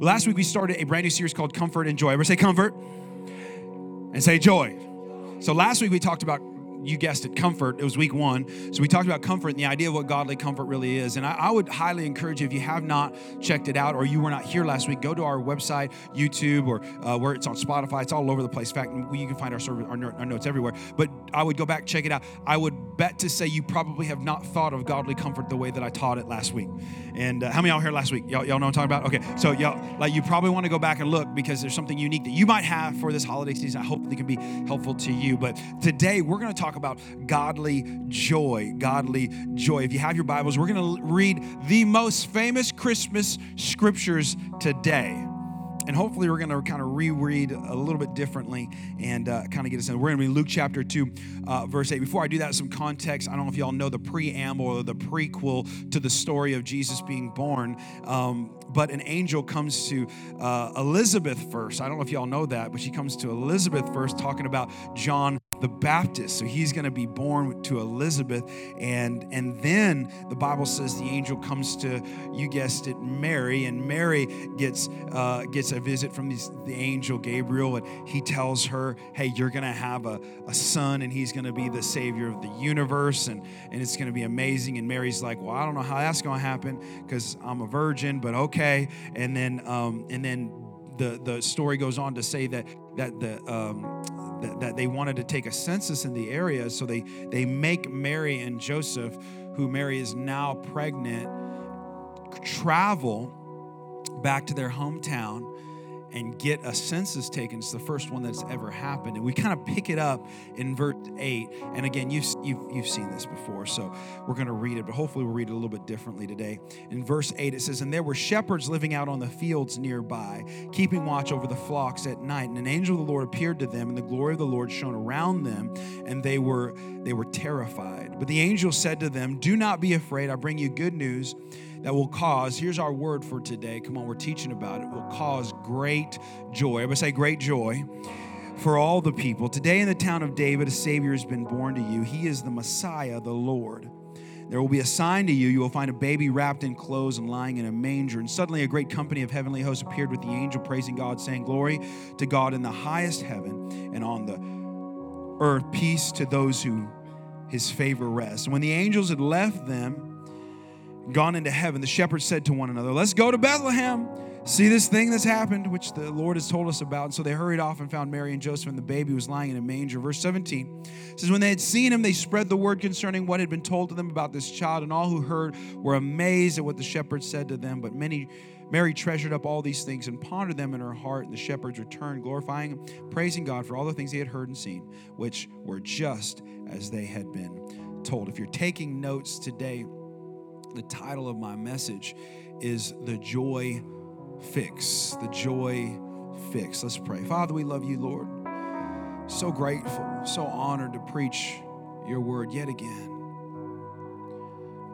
Last week we started a brand new series called Comfort and Joy. Ever say comfort? And say joy. So last week we talked about you guessed it, comfort. It was week one. So we talked about comfort and the idea of what godly comfort really is. And I, I, would highly encourage you, if you have not checked it out or you were not here last week, go to our website, YouTube, or uh, where it's on Spotify. It's all over the place. In fact, you can find our, service, our, our notes everywhere. But I would go back, check it out. I would bet to say you probably have not thought of godly comfort the way that I taught it last week. And uh, how many y'all here last week? Y'all, y'all know what I'm talking about? Okay, so y'all, like you probably want to go back and look because there's something unique that you might have for this holiday season. I hope it can be helpful to you. But today we're going to talk about godly joy. Godly joy. If you have your Bibles, we're going to read the most famous Christmas scriptures today. And hopefully, we're going to kind of reread a little bit differently and uh, kind of get us in. We're going to be Luke chapter 2, uh, verse 8. Before I do that, some context. I don't know if y'all know the preamble or the prequel to the story of Jesus being born. Um, but an angel comes to uh, Elizabeth first. I don't know if y'all know that, but she comes to Elizabeth first, talking about John the Baptist. So he's going to be born to Elizabeth, and and then the Bible says the angel comes to you guessed it, Mary, and Mary gets uh, gets a visit from these, the angel Gabriel, and he tells her, "Hey, you're going to have a, a son, and he's going to be the savior of the universe, and and it's going to be amazing." And Mary's like, "Well, I don't know how that's going to happen because I'm a virgin, but okay." And then um, and then the the story goes on to say that that the um, that, that they wanted to take a census in the area. So they, they make Mary and Joseph, who Mary is now pregnant, travel back to their hometown and get a census taken. It's the first one that's ever happened. And we kind of pick it up in verse 8. And again, you've, you've, you've seen this before, so we're going to read it, but hopefully we'll read it a little bit differently today. In verse 8, it says, And there were shepherds living out on the fields nearby, keeping watch over the flocks at night. And an angel of the Lord appeared to them, and the glory of the Lord shone around them, and they were, they were terrified. But the angel said to them, Do not be afraid. I bring you good news that will cause, here's our word for today. Come on, we're teaching about it. Will cause great joy. Everybody say great joy for all the people. Today in the town of David, a Savior has been born to you. He is the Messiah, the Lord. There will be a sign to you. You will find a baby wrapped in clothes and lying in a manger. And suddenly a great company of heavenly hosts appeared with the angel, praising God, saying, Glory to God in the highest heaven, and on the earth, peace to those who his favor rests. And when the angels had left them, gone into heaven, the shepherds said to one another, Let's go to Bethlehem, see this thing that's happened, which the Lord has told us about. And so they hurried off and found Mary and Joseph, and the baby was lying in a manger. Verse 17 says, When they had seen him, they spread the word concerning what had been told to them about this child, and all who heard were amazed at what the shepherds said to them. But many Mary treasured up all these things and pondered them in her heart, and the shepherds returned, glorifying, praising God for all the things they had heard and seen, which were just as they had been told. If you're taking notes today, the title of my message is The Joy Fix. The Joy Fix. Let's pray. Father, we love you, Lord. So grateful, so honored to preach your word yet again.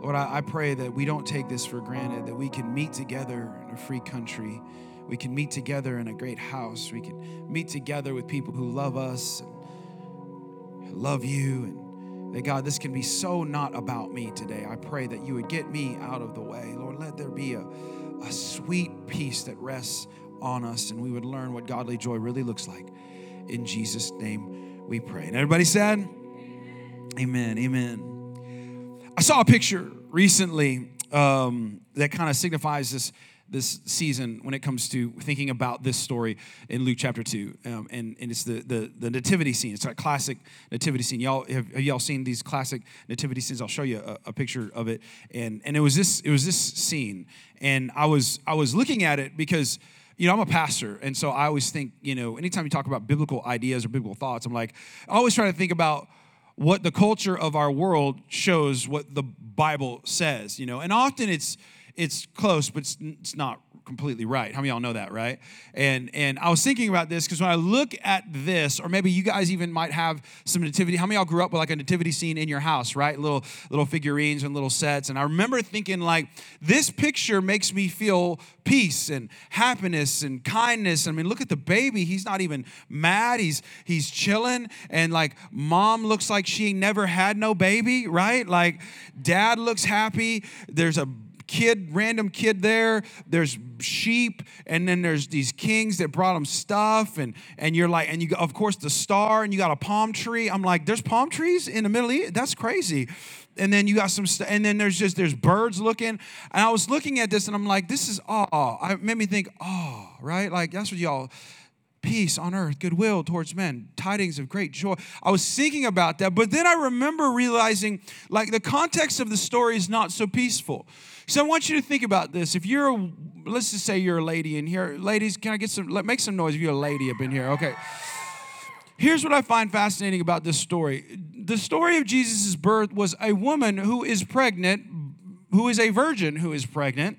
Lord, I, I pray that we don't take this for granted, that we can meet together in a free country. We can meet together in a great house. We can meet together with people who love us, and love you, and that God, this can be so not about me today. I pray that you would get me out of the way. Lord, let there be a, a sweet peace that rests on us and we would learn what godly joy really looks like. In Jesus' name we pray. And everybody said, Amen. Amen. I saw a picture recently um, that kind of signifies this this season when it comes to thinking about this story in Luke chapter 2. Um, and, and it's the, the, the nativity scene. It's a classic nativity scene. Y'all have, have y'all seen these classic nativity scenes? I'll show you a, a, picture of it. And, and it was this it was this scene. And I was I was looking at it because you know, I'm a pastor, and so I always think, you know, anytime you talk about biblical ideas or biblical thoughts, I'm like, I always try to think about what the culture of our world shows what the Bible says, you know, and often it's it's close, but it's, it's not completely right. How many y'all know that, right? And and I was thinking about this because when I look at this, or maybe you guys even might have some nativity. How many y'all grew up with like a nativity scene in your house, right? Little little figurines and little sets. And I remember thinking like this picture makes me feel peace and happiness and kindness. I mean, look at the baby. He's not even mad. He's he's chilling. And like mom looks like she never had no baby, right? Like dad looks happy. There's a kid, random kid there. There's sheep, and then there's these kings that brought them stuff, and and you're like, and you of course the star, and you got a palm tree. I'm like, there's palm trees in the Middle East. That's crazy. And then you got some, st- and then there's just there's birds looking. And I was looking at this, and I'm like, this is awe. I made me think, oh, right, like that's what y'all peace on earth, goodwill towards men, tidings of great joy. I was thinking about that, but then I remember realizing like the context of the story is not so peaceful. So I want you to think about this. If you're, a, let's just say you're a lady in here, ladies, can I get some, make some noise if you're a lady up in here? Okay. Here's what I find fascinating about this story. The story of Jesus' birth was a woman who is pregnant, who is a virgin who is pregnant,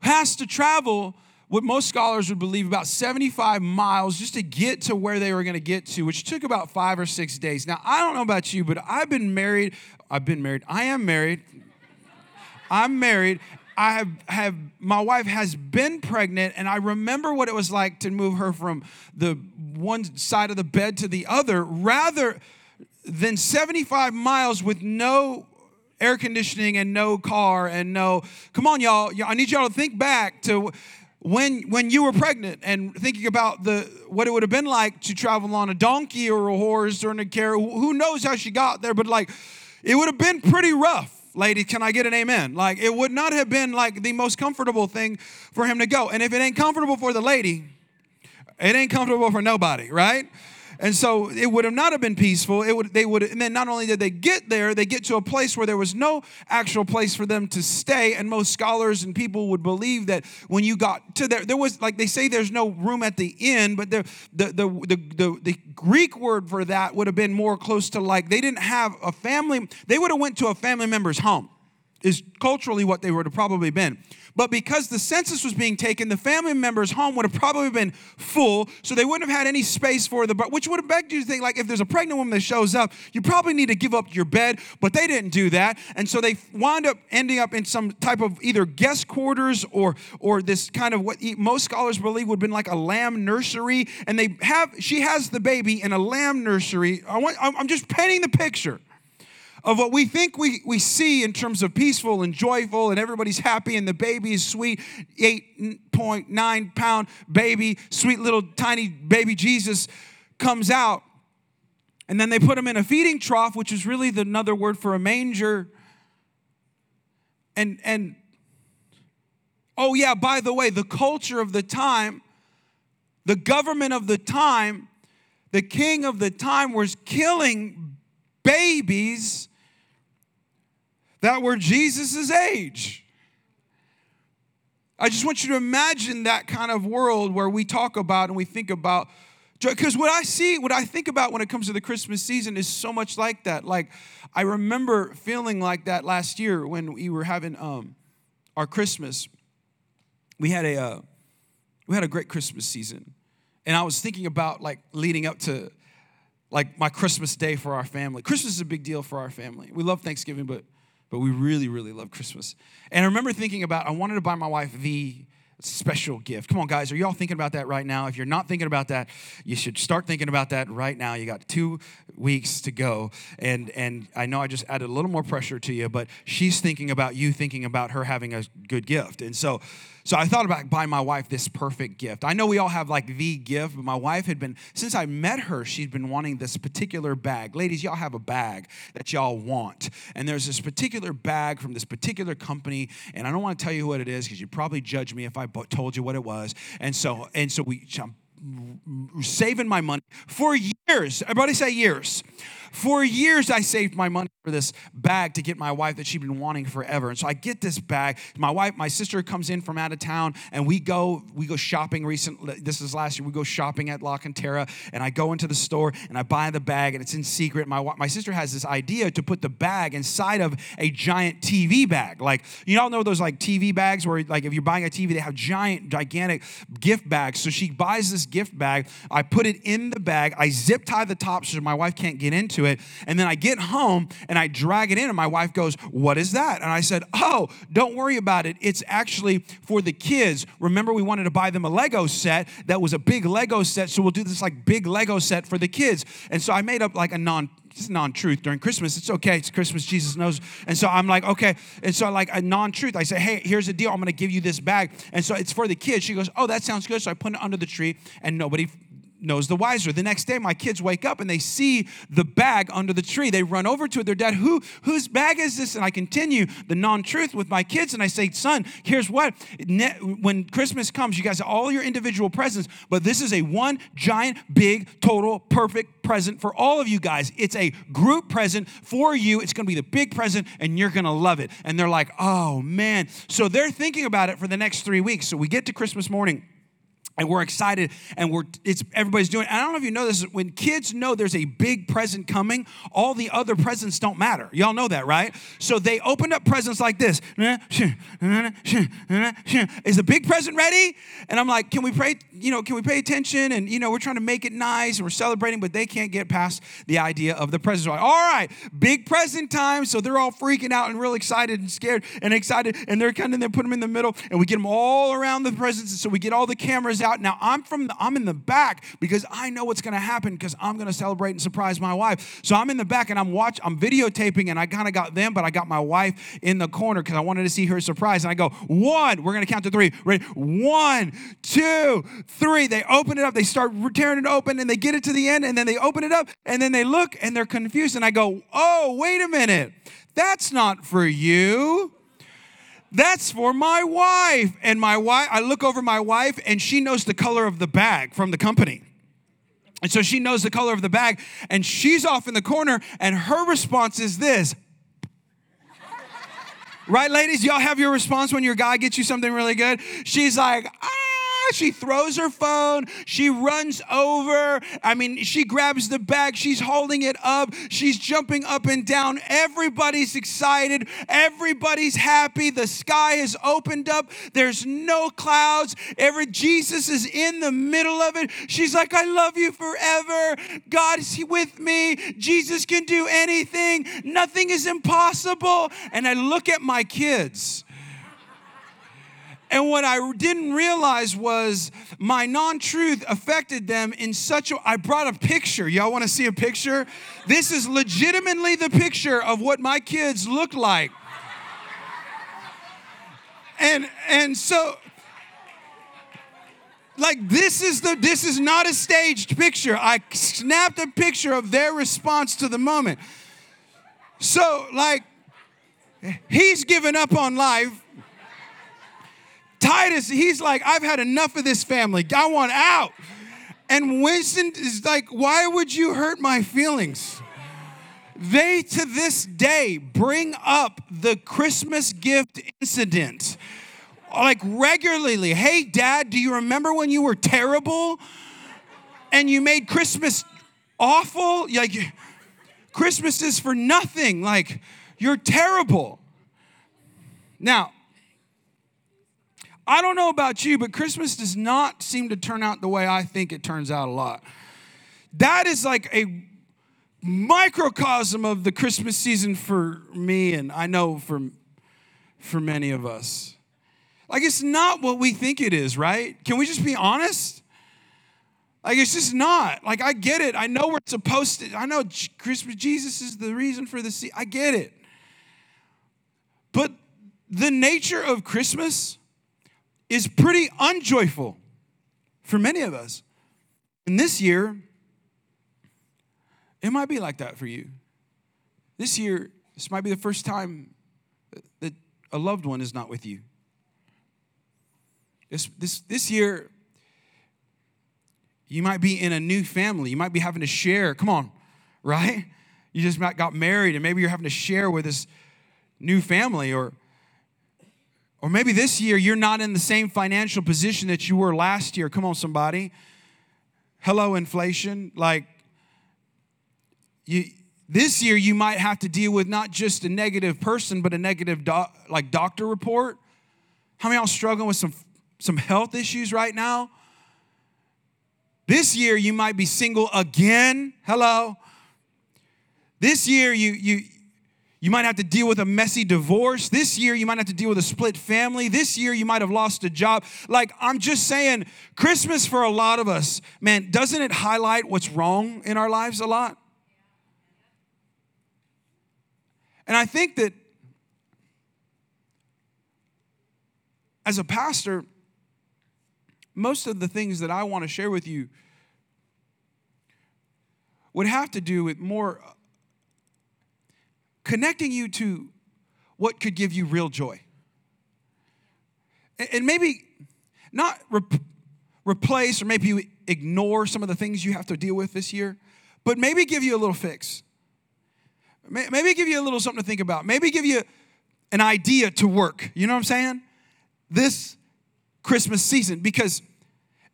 has to travel what most scholars would believe about 75 miles just to get to where they were going to get to, which took about five or six days. Now, I don't know about you, but I've been married. I've been married. I am married. I'm married. I have, have my wife has been pregnant, and I remember what it was like to move her from the one side of the bed to the other, rather than 75 miles with no air conditioning and no car and no. Come on, y'all. I need y'all to think back to when when you were pregnant and thinking about the what it would have been like to travel on a donkey or a horse or in a carriage who knows how she got there but like it would have been pretty rough lady can i get an amen? Like it would not have been like the most comfortable thing for him to go. And if it ain't comfortable for the lady it ain't comfortable for nobody right and so it would have not have been peaceful. It would they would and then not only did they get there, they get to a place where there was no actual place for them to stay. And most scholars and people would believe that when you got to there, there was like they say there's no room at the inn, but the the the the, the, the Greek word for that would have been more close to like they didn't have a family, they would have went to a family member's home, is culturally what they would have probably been. But because the census was being taken, the family member's home would have probably been full, so they wouldn't have had any space for the, which would have begged you to think, like, if there's a pregnant woman that shows up, you probably need to give up your bed, but they didn't do that. And so they wound up ending up in some type of either guest quarters or, or this kind of what most scholars believe would have been like a lamb nursery. And they have, she has the baby in a lamb nursery. I want, I'm just painting the picture of what we think we, we see in terms of peaceful and joyful and everybody's happy and the baby is sweet 8.9 pound baby sweet little tiny baby jesus comes out. And then they put him in a feeding trough which is really the, another word for a manger. And and oh yeah by the way the culture of the time the government of the time the king of the time was killing babies that were Jesus' age. I just want you to imagine that kind of world where we talk about and we think about because what I see, what I think about when it comes to the Christmas season is so much like that. Like I remember feeling like that last year when we were having um, our Christmas. We had a uh, we had a great Christmas season, and I was thinking about like leading up to like my Christmas day for our family. Christmas is a big deal for our family. We love Thanksgiving, but but we really, really love Christmas. And I remember thinking about, I wanted to buy my wife the special gift. Come on, guys, are y'all thinking about that right now? If you're not thinking about that, you should start thinking about that right now. You got two weeks to go. And and I know I just added a little more pressure to you, but she's thinking about you thinking about her having a good gift. And so so I thought about buying my wife this perfect gift. I know we all have like the gift, but my wife had been, since I met her, she'd been wanting this particular bag. Ladies, y'all have a bag that y'all want. And there's this particular bag from this particular company, and I don't want to tell you what it is because you'd probably judge me if I told you what it was. And so, and so we, I'm saving my money for years. Everybody say years for years, I saved my money for this bag to get my wife that she'd been wanting forever. And so I get this bag. My wife, my sister comes in from out of town, and we go we go shopping recently. This is last year. We go shopping at La Cantera, and I go into the store and I buy the bag, and it's in secret. My wife, my sister has this idea to put the bag inside of a giant TV bag. Like you all know those like TV bags where like if you're buying a TV, they have giant, gigantic gift bags. So she buys this gift bag. I put it in the bag. I zip tie the top so my wife can't get into it. And then I get home and I drag it in, and my wife goes, What is that? And I said, Oh, don't worry about it. It's actually for the kids. Remember, we wanted to buy them a Lego set that was a big Lego set. So we'll do this like big Lego set for the kids. And so I made up like a non it's non-truth during Christmas. It's okay. It's Christmas. Jesus knows. And so I'm like, okay. And so like a non-truth, I say, hey, here's the deal. I'm gonna give you this bag. And so it's for the kids. She goes, oh, that sounds good. So I put it under the tree, and nobody knows the wiser. The next day, my kids wake up and they see the bag under the tree. They run over to it. Their dad, who whose bag is this? And I continue the non-truth with my kids, and I say, son, here's what. When Christmas comes, you guys all your individual presents, but this is a one giant, big, total, perfect present for all of you guys. It's a group present for you. It's going to be the big present, and you're going to love it. And they're like, oh man. So they're thinking about it for the next three weeks. So we get to Christmas morning and we're excited and we're it's everybody's doing i don't know if you know this when kids know there's a big present coming all the other presents don't matter. Y'all know that right? So they opened up presents like this. Is the big present ready? And i'm like can we pray you know can we pay attention? And you know we're trying to make it nice and we're celebrating but they can't get past the idea of the presents. Like, all right big present time. So they're all freaking out and real excited and scared and excited. And they're kind of they put them in the middle and we get them all around the presents. And so we get all the cameras out. Now I'm from the, I'm in the back because I know what's going to happen because I'm going to celebrate and surprise my wife. So I'm in the back and I'm watch I'm videotaping and I kind of got them, but I got my wife in the corner because I wanted to see her surprise. And I go one. We're going to count to three. Ready? One, two, three. They open it up. They start tearing it open and they get it to the end and then they open it up and then they look and they're confused and I go, oh wait a minute. That's not for you. That's for my wife. And my wife, I look over my wife and she knows the color of the bag from the company. And so she knows the color of the bag and she's off in the corner and her response is this. right, ladies? Y'all have your response when your guy gets you something really good? She's like, she throws her phone. She runs over. I mean, she grabs the bag. She's holding it up. She's jumping up and down. Everybody's excited. Everybody's happy. The sky is opened up. There's no clouds. Every Jesus is in the middle of it. She's like, I love you forever. God is with me. Jesus can do anything. Nothing is impossible. And I look at my kids and what I didn't realize was my non truth affected them in such a. I brought a picture. Y'all want to see a picture? This is legitimately the picture of what my kids look like. And, and so like this is the this is not a staged picture i snapped a picture of their response to the moment so like he's given up on life Titus, he's like, I've had enough of this family. I want out. And Winston is like, Why would you hurt my feelings? They to this day bring up the Christmas gift incident like regularly. Hey, dad, do you remember when you were terrible and you made Christmas awful? Like, Christmas is for nothing. Like, you're terrible. Now, I don't know about you, but Christmas does not seem to turn out the way I think it turns out a lot. That is like a microcosm of the Christmas season for me, and I know for, for many of us. Like, it's not what we think it is, right? Can we just be honest? Like, it's just not. Like, I get it. I know we're supposed to, I know Christmas, Jesus is the reason for the season. I get it. But the nature of Christmas, is pretty unjoyful for many of us. And this year, it might be like that for you. This year, this might be the first time that a loved one is not with you. This, this, this year, you might be in a new family. You might be having to share. Come on, right? You just got married, and maybe you're having to share with this new family, or or maybe this year you're not in the same financial position that you were last year. Come on, somebody. Hello, inflation. Like, you, this year you might have to deal with not just a negative person, but a negative doc, like doctor report. How many y'all struggling with some, some health issues right now? This year you might be single again. Hello. This year, you, you, you might have to deal with a messy divorce. This year, you might have to deal with a split family. This year, you might have lost a job. Like, I'm just saying, Christmas for a lot of us, man, doesn't it highlight what's wrong in our lives a lot? And I think that as a pastor, most of the things that I want to share with you would have to do with more connecting you to what could give you real joy. And maybe not re- replace or maybe you ignore some of the things you have to deal with this year, but maybe give you a little fix. Maybe give you a little something to think about. Maybe give you an idea to work. You know what I'm saying? This Christmas season. Because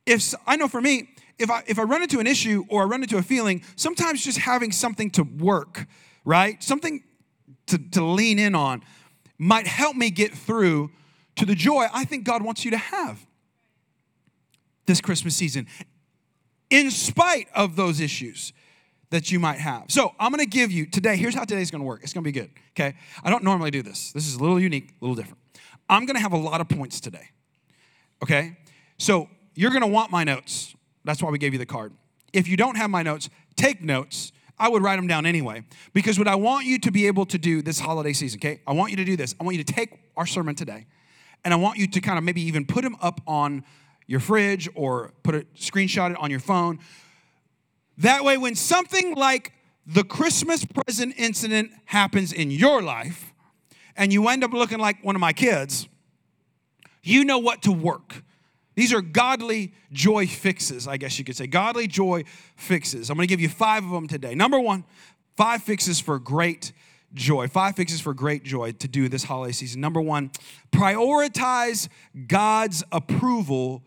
if I know for me, if I if I run into an issue or I run into a feeling, sometimes just having something to work, right? Something to, to lean in on might help me get through to the joy I think God wants you to have this Christmas season, in spite of those issues that you might have. So I'm gonna give you today, here's how today's gonna work. It's gonna be good, okay? I don't normally do this. This is a little unique, a little different. I'm gonna have a lot of points today, okay? So you're gonna want my notes. That's why we gave you the card. If you don't have my notes, take notes I would write them down anyway. Because what I want you to be able to do this holiday season, okay? I want you to do this. I want you to take our sermon today, and I want you to kind of maybe even put them up on your fridge or put a screenshot it on your phone. That way, when something like the Christmas present incident happens in your life, and you end up looking like one of my kids, you know what to work. These are godly joy fixes, I guess you could say. Godly joy fixes. I'm going to give you five of them today. Number one, five fixes for great joy. Five fixes for great joy to do this holiday season. Number one, prioritize God's approval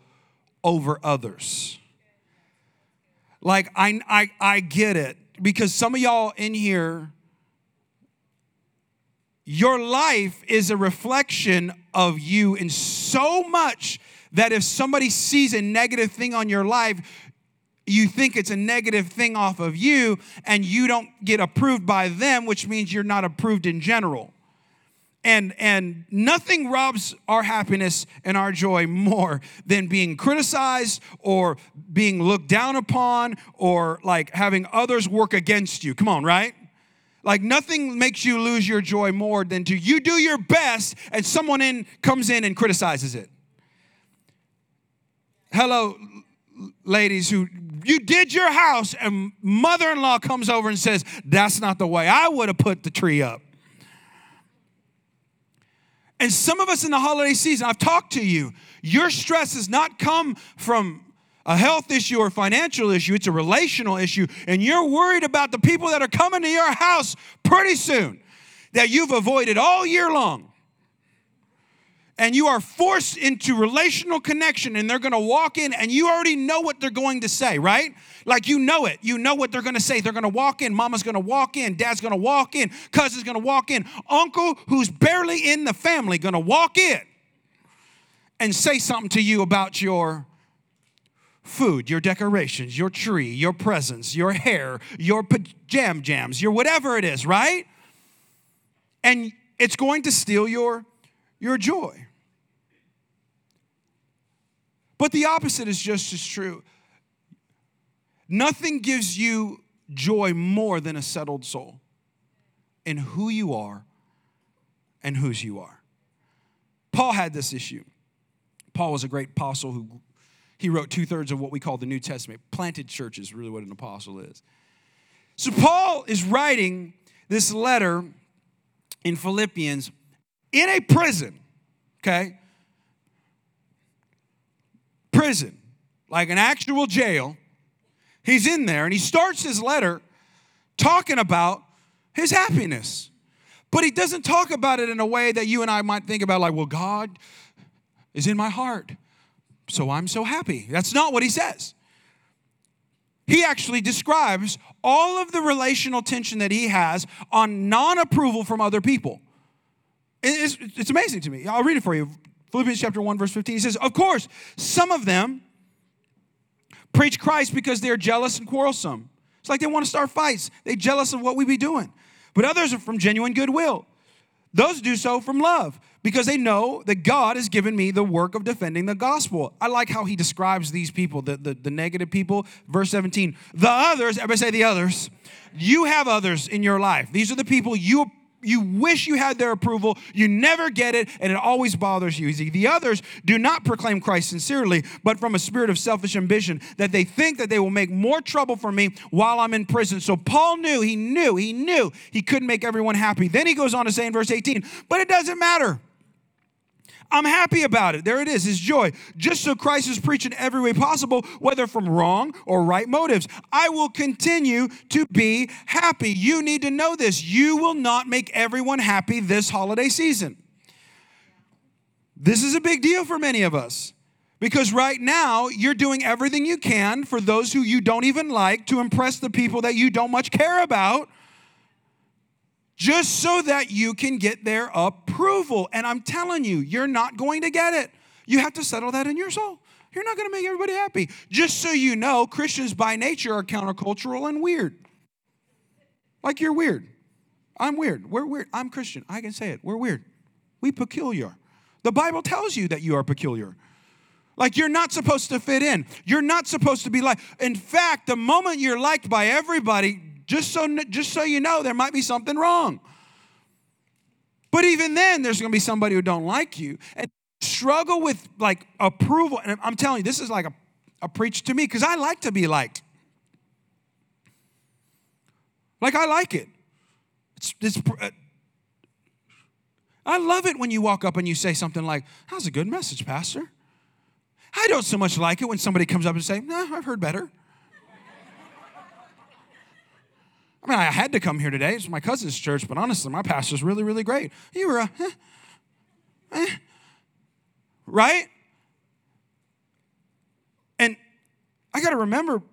over others. Like, I, I, I get it because some of y'all in here, your life is a reflection of you in so much that if somebody sees a negative thing on your life, you think it's a negative thing off of you and you don't get approved by them, which means you're not approved in general. And, and nothing robs our happiness and our joy more than being criticized or being looked down upon or like having others work against you. Come on, right? Like nothing makes you lose your joy more than to you do your best and someone in comes in and criticizes it hello, ladies who you did your house and mother-in-law comes over and says that's not the way. I would have put the tree up. And some of us in the holiday season i've talked to you. Your stress has not come from a health issue or financial issue. It's a relational issue. And you're worried about the people that are coming to your house pretty soon that you've avoided all year long and you are forced into relational connection and they're going to walk in and you already know what they're going to say, right? Like you know it. You know what they're going to say. They're going to walk in. Mama's going to walk in. Dad's going to walk in. Cousin's going to walk in. Uncle, who's barely in the family, going to walk in and say something to you about your food, your decorations, your tree, your presents, your hair, your jam jams, your whatever it is, right? And it's going to steal your your joy. But the opposite is just as true. Nothing gives you joy more than a settled soul in who you are and whose you are. Paul had this issue. Paul was a great apostle who he wrote two thirds of what we call the New Testament. Planted churches, really what an apostle is. So Paul is writing this letter in Philippians in a prison, okay? Prison, like an actual jail. He's in there and he starts his letter talking about his happiness. But he doesn't talk about it in a way that you and I might think about, like, well, God is in my heart, so I'm so happy. That's not what he says. He actually describes all of the relational tension that he has on non approval from other people. It's, it's amazing to me. I'll read it for you. Philippians chapter 1, verse 15. He says, Of course, some of them preach Christ because they're jealous and quarrelsome. It's like they want to start fights. They're jealous of what we be doing. but others are from genuine goodwill. Those do so from love because they know that God has given me the work of defending the gospel. I like how he describes these people, the, the, the negative people. Verse 17, the others, everybody say the others. You have others in your life. These are the people you you wish you had their approval, you never get it, and it always bothers you. The others do not proclaim Christ sincerely, but from a spirit of selfish ambition, that they think that they will make more trouble for me while I'm in prison. So Paul knew, he knew, he knew he couldn't make everyone happy. Then he goes on to say in verse 18, but it doesn't matter. I'm happy about it. There it is, his joy. Just so Christ is preached in every way possible, whether from wrong or right motives. I will continue to be happy. You need to know this. You will not make everyone happy this holiday season. This is a big deal for many of us. Because right now, you're doing everything you can for those who you don't even like to impress the people that you don't much care about just so that you can get their approval. And I'm telling you, you're not going to get it. You have to settle that in your soul. You're not going to make everybody happy. Just so you know, Christians by nature are countercultural and weird. Like you're weird. I'm weird. We're weird. I'm Christian. I can say it. We're weird. We peculiar. The Bible tells you that you are peculiar. Like you're not supposed to fit in. You're not supposed to be like. In fact, the moment you're liked by everybody, just so, just so you know, there might be something wrong. But even then, there's going to be somebody who don't like you and struggle with like approval. And I'm telling you, this is like a, a preach to me because I like to be liked. Like I like it. It's, it's, uh, I love it when you walk up and you say something like, "How's a good message, Pastor?" I don't so much like it when somebody comes up and say, "Nah, I've heard better." I mean, I had to come here today. It's my cousin's church, but honestly, my pastor's really, really great. You were a, eh, eh, right? And I got to remember,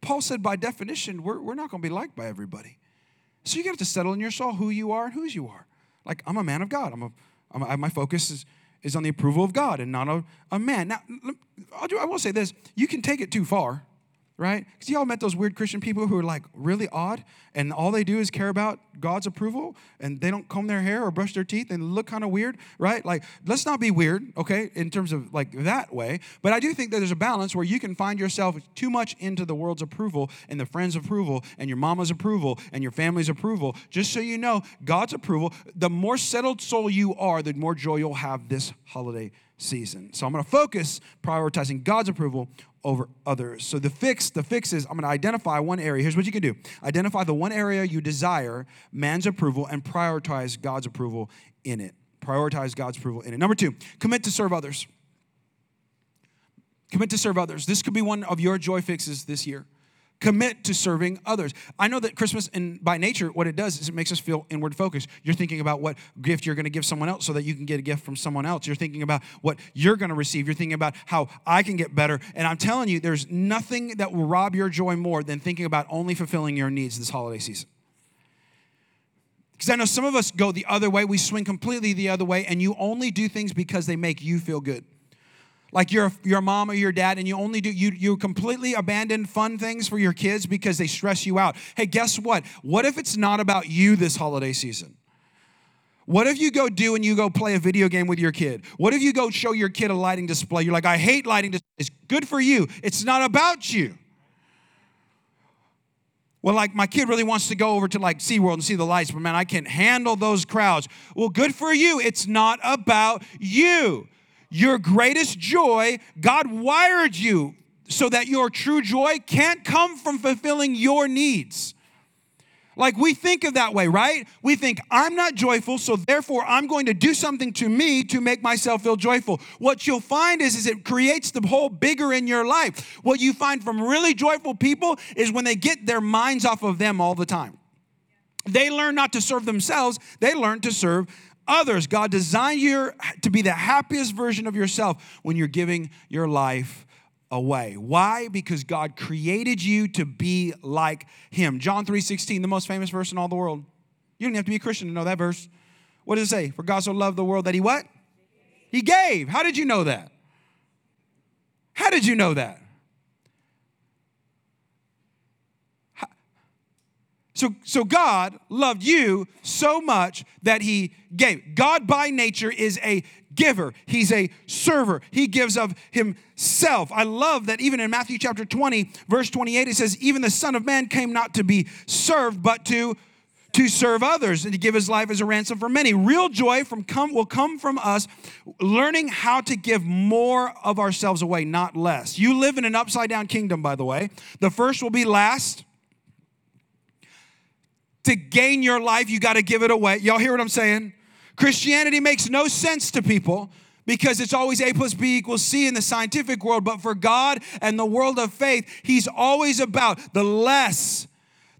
Paul said by definition, we're, we're not going to be liked by everybody. So you got to settle in your soul who you are and whose you are. Like, I'm a man of God. I'm a, I'm a my focus is, is on the approval of God and not a, a man. Now, I will say this you can take it too far right? Because y'all met those weird Christian people who are like really odd and all they do is care about God's approval and they don't comb their hair or brush their teeth and look kind of weird, right? Like, let's not be weird, okay, in terms of like that way. But I do think that there's a balance where you can find yourself too much into the world's approval and the friend's approval and your mama's approval and your family's approval. Just so you know, God's approval, the more settled soul you are, the more joy you'll have this holiday season. So I'm going to focus prioritizing God's approval over others. So the fix, the fix is I'm going to identify one area. Here's what you can do. Identify the one area you desire man's approval and prioritize God's approval in it. Prioritize God's approval in it. Number 2, commit to serve others. Commit to serve others. This could be one of your joy fixes this year commit to serving others. I know that Christmas, and by nature, what it does is it makes us feel inward focused. You're thinking about what gift you're going to give someone else so that you can get a gift from someone else. You're thinking about what you're going to receive. You're thinking about how I can get better. And I'm telling you, there's nothing that will rob your joy more than thinking about only fulfilling your needs this holiday season. Because I know some of us go the other way, we swing completely the other way, and you only do things because they make you feel good like your your mom or your dad and you only do you you completely abandon fun things for your kids because they stress you out hey guess what what if it's not about you this holiday season what if you go do and you go play a video game with your kid? What if you go show your kid a lighting display? You're like, I hate lighting displays. It's good for you. It's not about you. Well, like my kid really wants to go over to like SeaWorld and see the lights, but man, I can't handle those crowds. Well, good for you. It's not about you your greatest joy, God wired you so that your true joy can't come from fulfilling your needs. Like we think of that way, right? We think, I'm not joyful, so therefore I'm going to do something to me to make myself feel joyful. What you'll find is, is it creates the hole bigger in your life. What you find from really joyful people is when they get their minds off of them all the time. They learn not to serve themselves, they learn to serve others. God designed you to be the happiest version of yourself when you're giving your life away. Why? Because God created you to be like him. John 3:16, the most famous verse in all the world. You don't have to be a Christian to know that verse. What does it say? For God so loved the world that he what? He gave. How did you know that? How did you know that? So, so God loved you so much that he gave. God by nature is a giver. He's a server. He gives of himself. I love that even in Matthew chapter 20, verse 28, it says, Even the Son of Man came not to be served, but to to serve others and to give his life as a ransom for many. Real joy from come will come from us learning how to give more of ourselves away, not less. You live in an upside down kingdom, by the way. The first will be last. To gain your life, you got to give it away. Y'all hear what I'm saying? Christianity makes no sense to people because it's always A plus B equals C in the scientific world. But for God and the world of faith, He's always about the less,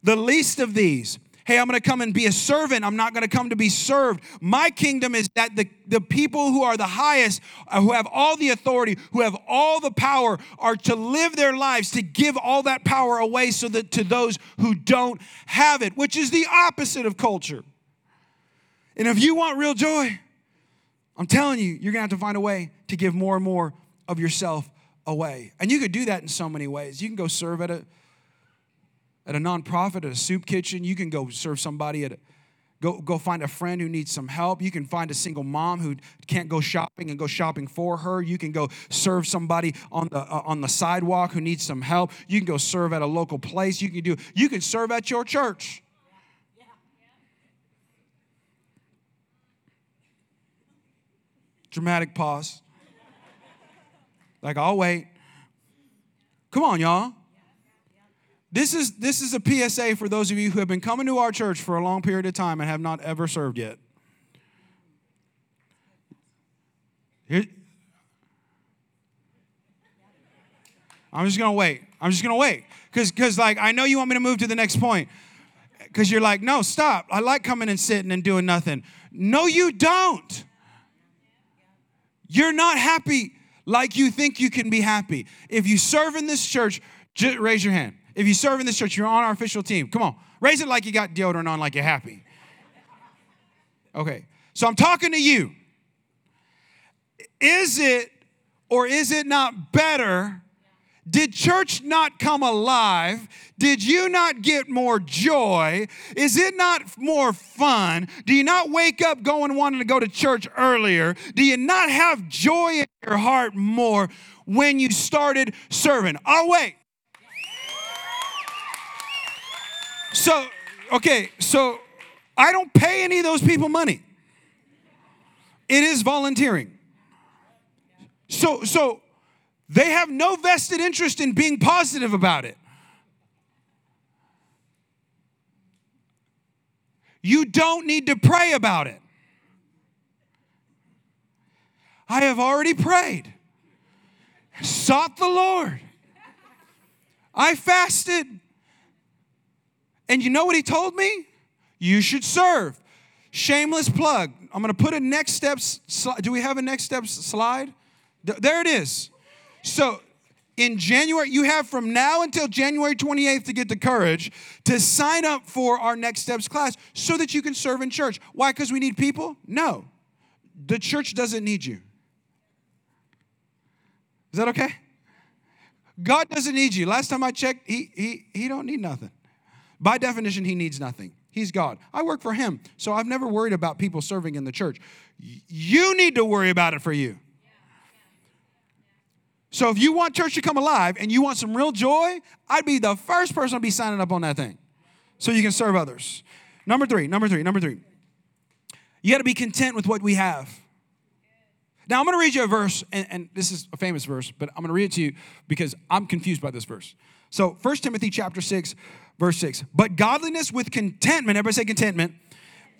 the least of these hey, I'm going to come and be a servant. I'm not going to come to be served. My kingdom is that the, the people who are the highest, uh, who have all the authority, who have all the power, are to live their lives to give all that power away so that to those who don't have it, which is the opposite of culture. And if you want real joy, I'm telling you, you're going to have to find a way to give more and more of yourself away. And you could do that in so many ways. You can go serve at a at a nonprofit, at a soup kitchen. You can go serve somebody at a, go, go find a friend who needs some help. You can find a single mom who can't go shopping and go shopping for her. You can go serve somebody on the, uh, on the sidewalk who needs some help. You can go serve at a local place. You can do, you can serve at your church. Dramatic pause. Like, I'll wait. Come on, y'all. This is, this is a PSA for those of you who have been coming to our church for a long period of time and have not ever served yet. Here, I'm just gonna wait. I'm just gonna wait. Cause, cause like I know you want me to move to the next point. Cause you're like, no, stop. I like coming and sitting and doing nothing. No, you don't. You're not happy like you think you can be happy. If you serve in this church, raise your hand. If you serve in this church, you're on our official team. Come on, raise it like you got deodorant on, like you're happy. Okay, so I'm talking to you. Is it or is it not better? Did church not come alive? Did you not get more joy? Is it not more fun? Do you not wake up going wanting to go to church earlier? Do you not have joy in your heart more when you started serving? I'll wait. So, okay, so I don't pay any of those people money. It is volunteering. So, so they have no vested interest in being positive about it. You don't need to pray about it. I have already prayed, sought the Lord. I fasted. And you know what he told me? You should serve. Shameless plug. I'm going to put a next steps. Do we have a next steps slide? There it is. So in January, you have from now until January 28th to get the courage to sign up for our next steps class so that you can serve in church. Why? Because we need people? No. The church doesn't need you. Is that okay? God doesn't need you. Last time I checked, he, he, he don't need nothing. By definition, he needs nothing. He's God. I work for him, so I've never worried about people serving in the church. You need to worry about it for you. So if you want church to come alive and you want some real joy, I'd be the first person to be signing up on that thing so you can serve others. Number three, number three, number three. You got to be content with what we have. Now, I'm going to read you a verse, and, and, this is a famous verse, but I'm going to read it to you because I'm confused by this verse. So, 1 Timothy chapter 6, Verse 6. But godliness with contentment, everybody say contentment,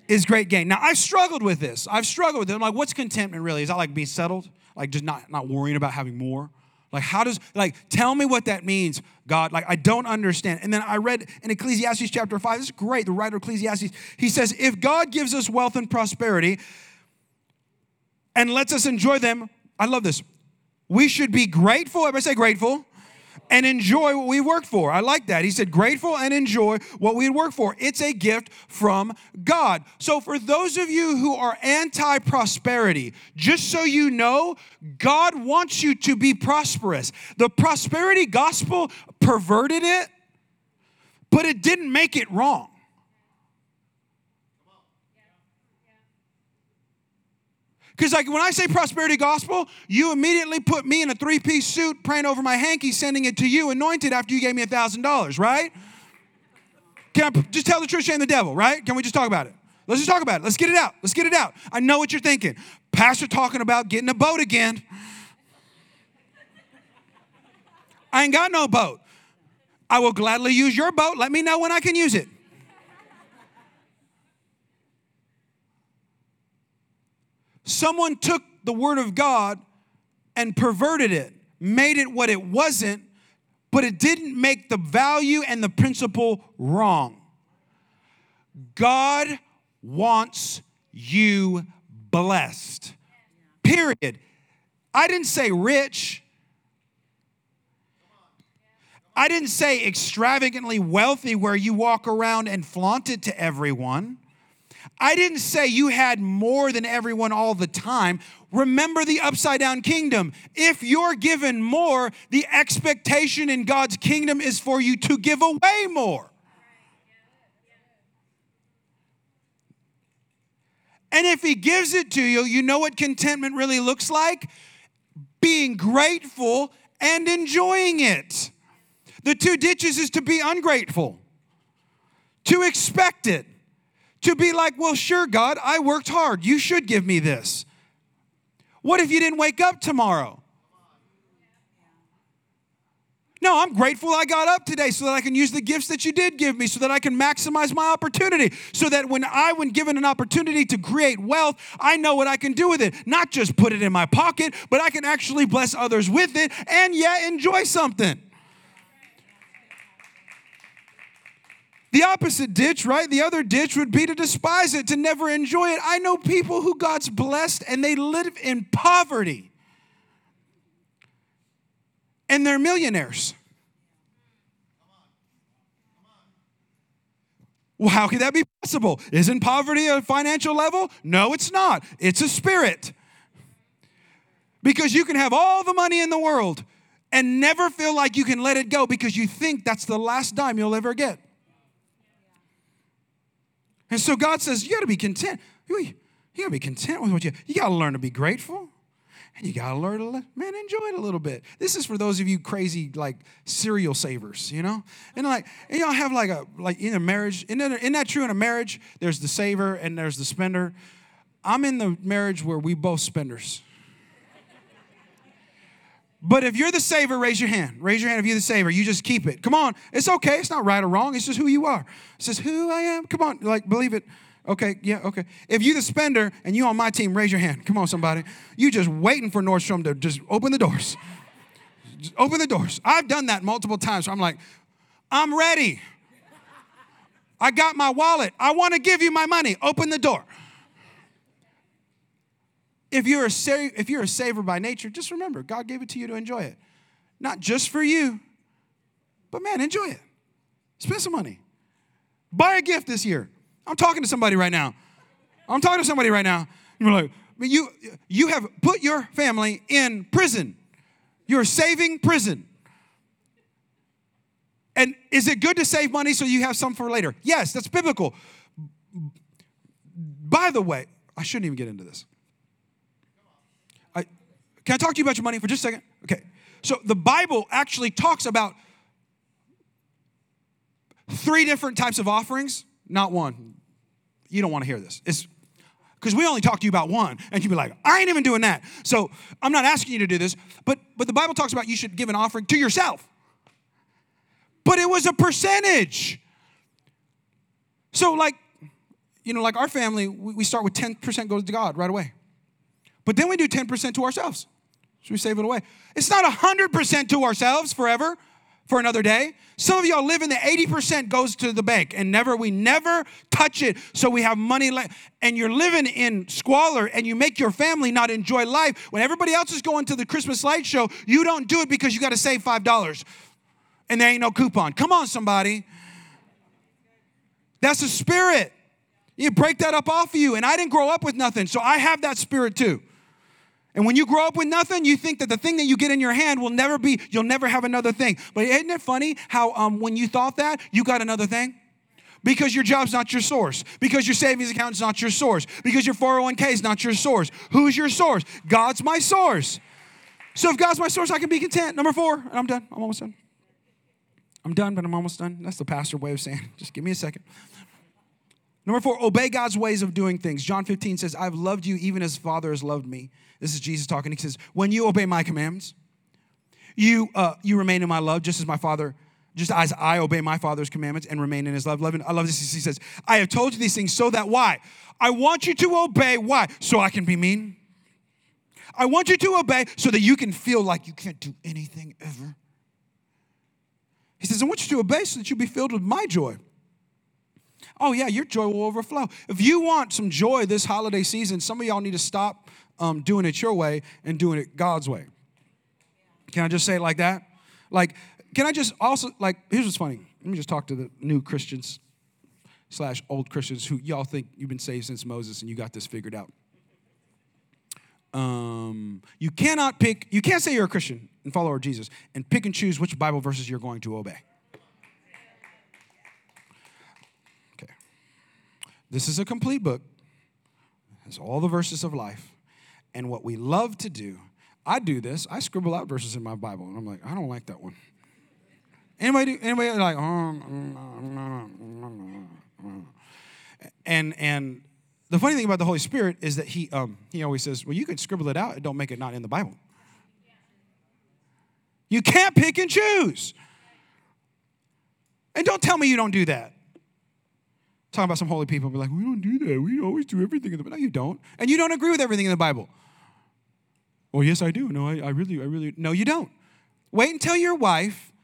is great gain. Now, I've struggled with this. I've struggled with it. I'm like, what's contentment really? Is that like being settled? Like just not, not worrying about having more? Like, how does, like, tell me what that means, God. Like, I don't understand. And then I read in Ecclesiastes chapter 5, this is great. The writer of Ecclesiastes, he says, if God gives us wealth and prosperity and lets us enjoy them, I love this. We should be grateful. Everybody say grateful and enjoy what we work for. I like that. He said, grateful and enjoy what we work for. It's a gift from God. So, for those of you who are anti prosperity, just so you know, God wants you to be prosperous. The prosperity gospel perverted it, but it didn't make it wrong. Because, like, when I say prosperity gospel, you immediately put me in a three piece suit, praying over my hanky, sending it to you, anointed after you gave me a $1,000, right? Can I just tell the truth, shame the devil, right? Can we just talk about it? Let's just talk about it. Let's get it out. Let's get it out. I know what you're thinking. Pastor talking about getting a boat again. I ain't got no boat. I will gladly use your boat. Let me know when I can use it. Someone took the word of God and perverted it, made it what it wasn't, but it didn't make the value and the principle wrong. God wants you blessed. Period. I didn't say rich. I didn't say extravagantly wealthy where you walk around and flaunt it to everyone. I didn't say you had more than everyone all the time. Remember the upside down kingdom. If you're given more, the expectation in God's kingdom is for you to give away more. And if He gives it to you, you know what contentment really looks like? Being grateful and enjoying it. The two ditches is to be ungrateful, to expect it to be like, well, sure, God, I worked hard. You should give me this. What if you didn't wake up tomorrow? No, I'm grateful I got up today so that I can use the gifts that you did give me, so that I can maximize my opportunity, so that when I, when given an opportunity to create wealth, I know what I can do with it. Not just put it in my pocket, but I can actually bless others with it and yet enjoy something. The opposite ditch, right? The other ditch would be to despise it, to never enjoy it. I know people who God's blessed and they live in poverty. And they're millionaires. Well, how can that be possible? Isn't poverty a financial level? No, it's not. It's a spirit. Because you can have all the money in the world and never feel like you can let it go because you think that's the last dime you'll ever get. And so God says, you got to be content. You, you got to be content with what you, you got to learn to be grateful. And you got to learn to, man, enjoy it a little bit. This is for those of you crazy, like, serial savers, you know? And like, and y'all have like a, like in a marriage, isn't that, isn't that true in a marriage? There's the saver and there's the spender. I'm in the marriage where we both spenders. But if you're the saver, raise your hand. Raise your hand if you're the saver. You just keep it. Come on. It's okay. It's not right or wrong. It's just who you are. It says who I am. Come on. Like, believe it. Okay, yeah, okay. If you the spender and you on my team, raise your hand. Come on, somebody. You just waiting for Nordstrom to just open the doors. Just open the doors. I've done that multiple times. So I'm like, I'm ready. I got my wallet. I want to give you my money. Open the door if you're a sa- if you're a saver by nature, just remember God gave it to you to enjoy it, not just for you, but man, enjoy it. Spend some money. Buy a gift this year. I'm talking to somebody right now. I'm talking to somebody right now. You're like, you you have put your family in prison. You're saving prison. And is it good to save money so you have some for later? Yes, that's biblical. By the way, I shouldn't even get into this. Can I talk to you about your money for just a second? Okay. So the Bible actually talks about three different types of offerings, not one. You don't want to hear this. It's because we only talk to you about one, and you'd be like, I ain't even doing that. So I'm not asking you to do this, but but the Bible talks about you should give an offering to yourself. But it was a percentage. So, like, you know, like our family, we start with 10% goes to God right away. But then we do 10% to ourselves. Should we save it away? It's not 100% to ourselves forever for another day. Some of y'all live in the 80% goes to the bank and never, we never touch it so we have money left. And you're living in squalor and you make your family not enjoy life. When everybody else is going to the Christmas light show, you don't do it because you got to save $5 and there ain't no coupon. Come on, somebody. That's a spirit. You break that up off of you. And I didn't grow up with nothing, so I have that spirit too. And when you grow up with nothing, you think that the thing that you get in your hand will never be, you'll never have another thing. But isn't it funny how um, when you thought that, you got another thing? Because your job's not your source. Because your savings account is not your source. Because your 401k is not your source. Who's your source? God's my source. So if God's my source, I can be content. Number four, and I'm done. I'm almost done. I'm done, but I'm almost done. That's the pastor way of saying, just give me a second. Number four, obey God's ways of doing things. John 15 says, I've loved you even as Father has loved me. This is Jesus talking. He says, When you obey my commands, you, uh, you remain in my love, just as my Father, just as I obey my Father's commandments and remain in his love. love I love this. He says, I have told you these things so that why? I want you to obey. Why? So I can be mean. I want you to obey so that you can feel like you can't do anything ever. He says, I want you to obey so that you'll be filled with my joy. Oh, yeah, your joy will overflow. If you want some joy this holiday season, some of y'all need to stop um, doing it your way and doing it God's way. Can I just say it like that? Like, can I just also, like, here's what's funny. Let me just talk to the new Christians slash old Christians who y'all think you've been saved since Moses and you got this figured out. Um, you cannot pick, you can't say you're a Christian and follower of Jesus and pick and choose which Bible verses you're going to obey. Okay. This is a complete book. It has all the verses of life. And what we love to do, I do this. I scribble out verses in my Bible, and I'm like, I don't like that one. Anybody? Anybody like? and and the funny thing about the Holy Spirit is that he um, he always says, well, you can scribble it out. It don't make it not in the Bible. You can't pick and choose. And don't tell me you don't do that. Talking about some holy people, be like, we don't do that. We always do everything in the Bible. No, you don't. And you don't agree with everything in the Bible. Well, yes, I do. No, I, I really, I really, no, you don't. Wait until your wife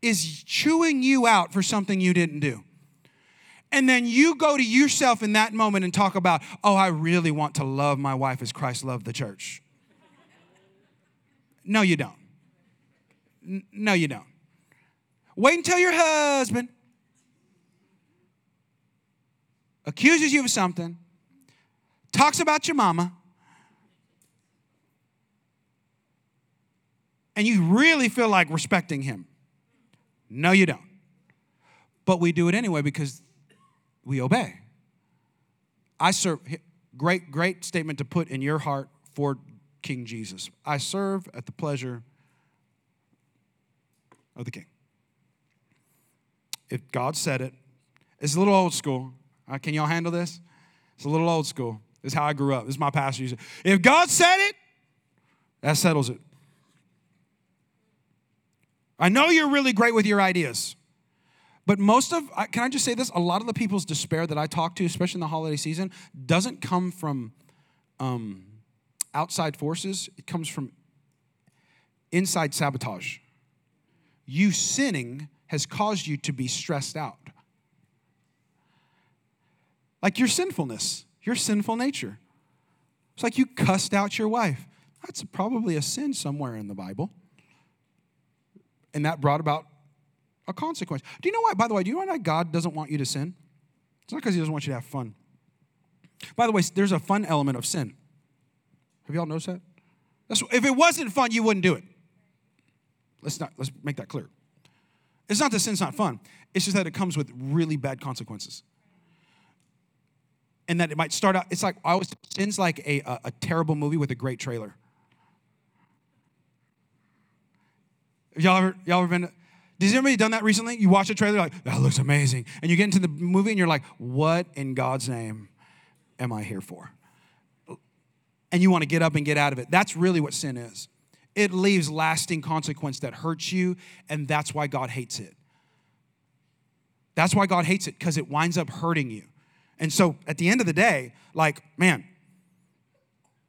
is chewing you out for something you didn't do. And then you go to yourself in that moment and talk about, oh, I really want to love my wife as Christ loved the church. No, you don't. No, you don't. Wait until your husband accuses you of something, talks about your mama, and you really feel like respecting him. No, you don't. But we do it anyway because we obey. I serve, great, great statement to put in your heart for King Jesus. I serve at the pleasure of the king. If God said it, it's a little old school. Uh, can y'all handle this? It's a little old school. This is how I grew up. This is my pastor. If God said it, that settles it. I know you're really great with your ideas. But most of, can I just say this? A lot of the people's despair that I talk to, especially in the holiday season, doesn't come from um, outside forces, it comes from inside sabotage. You sinning has caused you to be stressed out. Like your sinfulness, your sinful nature. It's like you cussed out your wife. That's probably a sin somewhere in the Bible. And that brought about a consequence. Do you know why, by the way, do you know why God doesn't want you to sin? It's not because He doesn't want you to have fun. By the way, there's a fun element of sin. Have y'all noticed that? That's, if it wasn't fun, you wouldn't do it. Let's not let's make that clear. It's not that sin's not fun. It's just that it comes with really bad consequences. And that it might start out, it's like I always sin's like a, a, a terrible movie with a great trailer. Y'all ever y'all ever been has anybody done that recently? You watch a trailer, like, that looks amazing. And you get into the movie and you're like, what in God's name am I here for? And you want to get up and get out of it. That's really what sin is. It leaves lasting consequence that hurts you, and that's why God hates it. That's why God hates it, because it winds up hurting you. And so at the end of the day, like, man,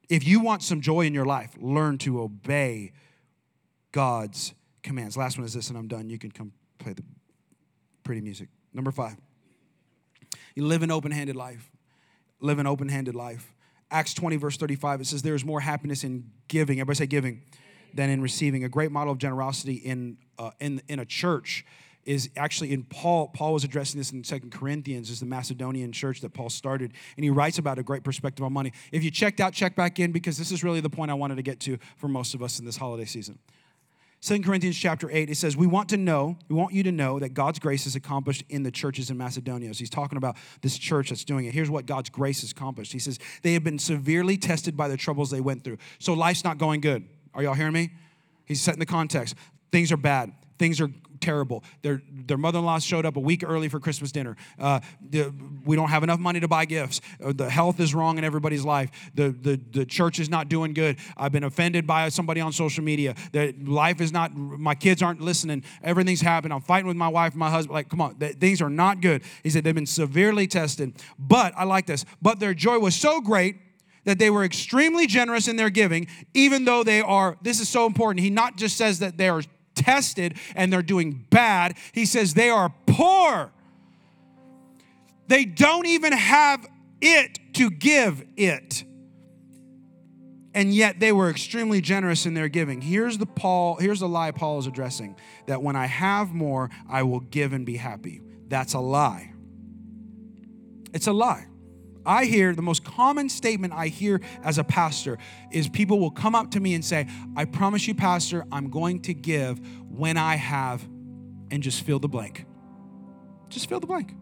if you want some joy in your life, learn to obey God's commands. Last one is this, and I'm done. You can come play the pretty music. Number five, you live an open handed life. Live an open handed life. Acts 20, verse 35, it says, There is more happiness in giving. Everybody say giving than in receiving. A great model of generosity in, uh, in, in a church is actually in Paul. Paul was addressing this in Second Corinthians, is the Macedonian church that Paul started, and he writes about a great perspective on money. If you checked out, check back in because this is really the point I wanted to get to for most of us in this holiday season 2 Corinthians chapter 8, it says, We want to know, we want you to know that God's grace is accomplished in the churches in Macedonia. So he's talking about this church that's doing it. Here's what God's grace has accomplished. He says, They have been severely tested by the troubles they went through. So life's not going good. Are y'all hearing me? He's setting the context. Things are bad. Things are terrible. Their, their mother in law showed up a week early for Christmas dinner. Uh, the, we don't have enough money to buy gifts. Uh, the health is wrong in everybody's life. The, the, the church is not doing good. I've been offended by somebody on social media. The life is not, my kids aren't listening. Everything's happened. I'm fighting with my wife and my husband. Like, come on, things are not good. He said they've been severely tested. But, I like this, but their joy was so great that they were extremely generous in their giving, even though they are, this is so important. He not just says that they are tested and they're doing bad, he says they are poor. They don't even have it to give it. And yet they were extremely generous in their giving. Here's the Paul, here's the lie Paul is addressing that when I have more, I will give and be happy. That's a lie. It's a lie. I hear the most common statement I hear as a pastor is people will come up to me and say, I promise you, Pastor, I'm going to give when I have, and just fill the blank. Just fill the blank.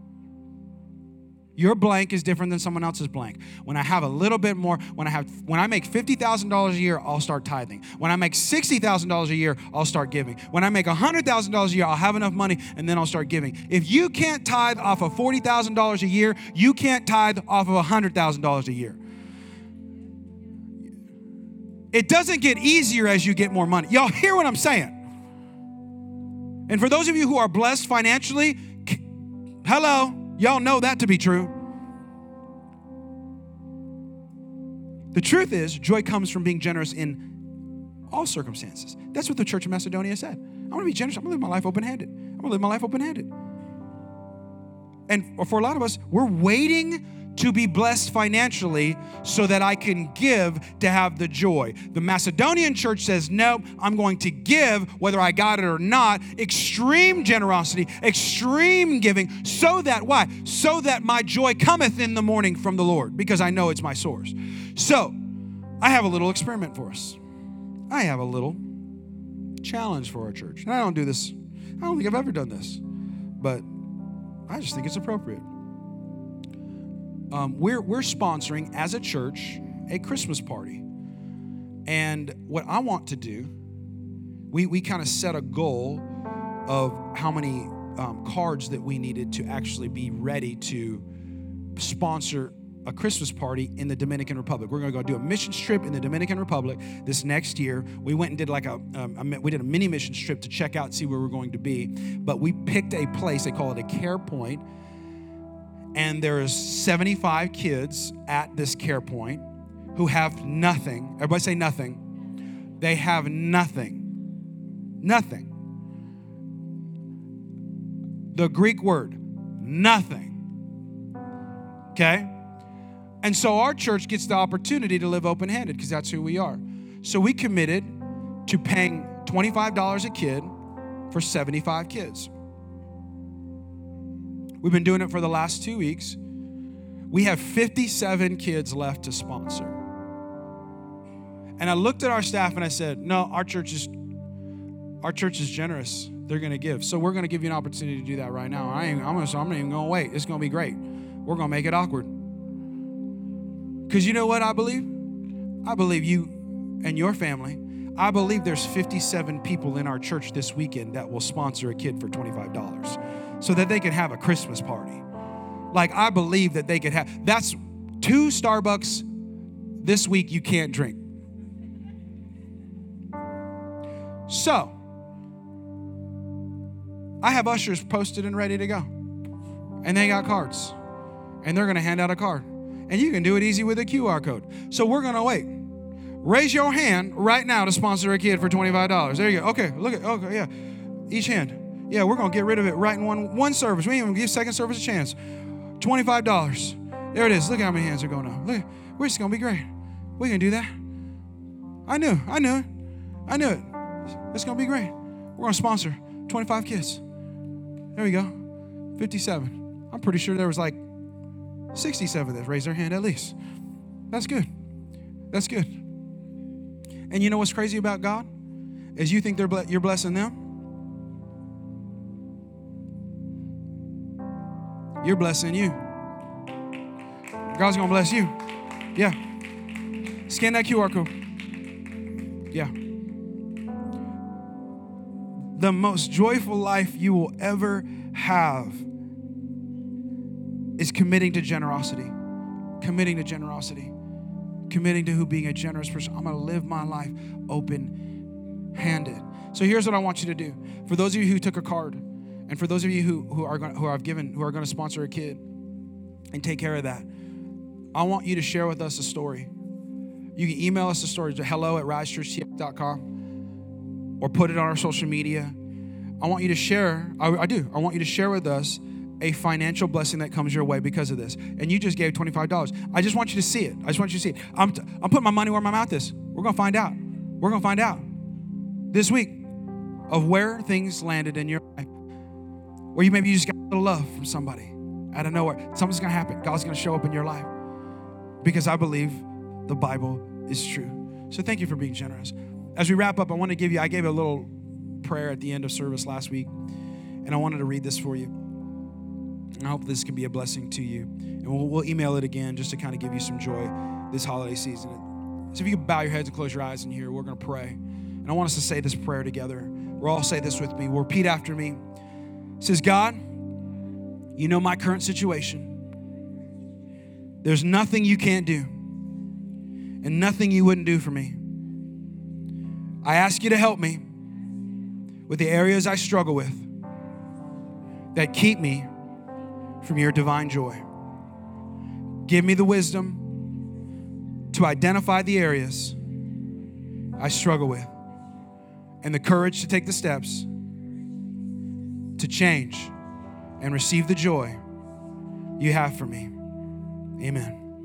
Your blank is different than someone else's blank. When I have a little bit more, when I have when I make $50,000 a year, I'll start tithing. When I make $60,000 a year, I'll start giving. When I make $100,000 a year, I'll have enough money and then I'll start giving. If you can't tithe off of $40,000 a year, you can't tithe off of $100,000 a year. It doesn't get easier as you get more money. Y'all hear what I'm saying? And for those of you who are blessed financially, hello, Y'all know that to be true. The truth is, joy comes from being generous in all circumstances. That's what the church of Macedonia said. I'm gonna be generous. I'm gonna live my life open handed. I'm gonna live my life open handed. And for a lot of us, we're waiting to be blessed financially so that I can give to have the joy. The Macedonian church says, No, I'm going to give whether I got it or not. Extreme generosity, extreme giving, so that, why? So that my joy cometh in the morning from the Lord, because I know it's my source. So, I have a little experiment for us. I have a little challenge for our church. And I don't do this, I don't think I've ever done this, but I just think it's appropriate um, we're, we're sponsoring as a church a Christmas party. And what I want to do, we, we kind of set a goal of how many um, cards that we needed to actually be ready to sponsor a Christmas party in the Dominican Republic. We're going to go do a missions trip in the Dominican Republic this next year. We went and did like a, um, a we did a mini missions trip to check out, see where we're going to be. But we picked a place. They call it a care point and there's 75 kids at this care point who have nothing. Everybody say nothing. They have nothing. Nothing. The Greek word, nothing. Okay? And so our church gets the opportunity to live open handed because that's who we are. So we committed to paying $25 a kid for 75 kids. We've been doing it for the last two weeks. We have 57 kids left to sponsor. And I looked at our staff and I said, No, our church is our church is generous. They're gonna give. So we're gonna give you an opportunity to do that right now. I ain't, I'm, gonna, I'm not even gonna wait. It's gonna be great. We're gonna make it awkward. Because you know what I believe? I believe you and your family. I believe there's 57 people in our church this weekend that will sponsor a kid for $25 so that they can have a Christmas party. Like, I believe that they could have, that's two Starbucks this week you can't drink. So, I have ushers posted and ready to go. And they got cards. And they're going to hand out a card. And you can do it easy with a QR code. So we're going to wait. Raise your hand right now to sponsor a kid for $25. There you go. Okay, look at okay, yeah. Each hand. Yeah, we're gonna get rid of it right in one one service. We ain't even give second service a chance. Twenty-five dollars. There it is. Look how many hands are going up. Look, we're just gonna be great. We can do that. I knew. I knew. I knew it. It's gonna be great. We're gonna sponsor 25 kids. There we go. 57. I'm pretty sure there was like 67 that raised their hand at least. That's good. That's good. And you know what's crazy about God? is you think they're ble- you're blessing them. You're blessing you. God's gonna bless you. Yeah. Scan that QR code. Yeah. The most joyful life you will ever have is committing to generosity. Committing to generosity. Committing to who being a generous person. I'm gonna live my life open handed. So here's what I want you to do. For those of you who took a card, and for those of you who, who are going who I've given who are going to sponsor a kid and take care of that, I want you to share with us a story. You can email us a story to hello at risechurchtx.com or put it on our social media. I want you to share, I, I do, I want you to share with us a financial blessing that comes your way because of this. And you just gave $25. I just want you to see it. I just want you to see it. I'm, t- I'm putting my money where my mouth is. We're going to find out. We're going to find out this week of where things landed in your life. Or you maybe you just got a little love from somebody out of nowhere. Something's to happen. God's to show up in your life because I believe the Bible is true. So thank you for being generous. As we wrap up, I want to give you, I gave a little prayer at the end of service last week, and I wanted to read this for you. And I hope this can be a blessing to you. And we'll, we'll email it again just to kind of give you some joy this holiday season. So if you can bow your heads and close your eyes in here, we're going to pray. And I want us to say this prayer together. We'll all say this with me. We'll repeat after me. Says, God, you know my current situation. There's nothing you can't do, and nothing you wouldn't do for me. I ask you to help me with the areas I struggle with that keep me from your divine joy. Give me the wisdom to identify the areas I struggle with and the courage to take the steps to change and receive the joy you have for me. Amen.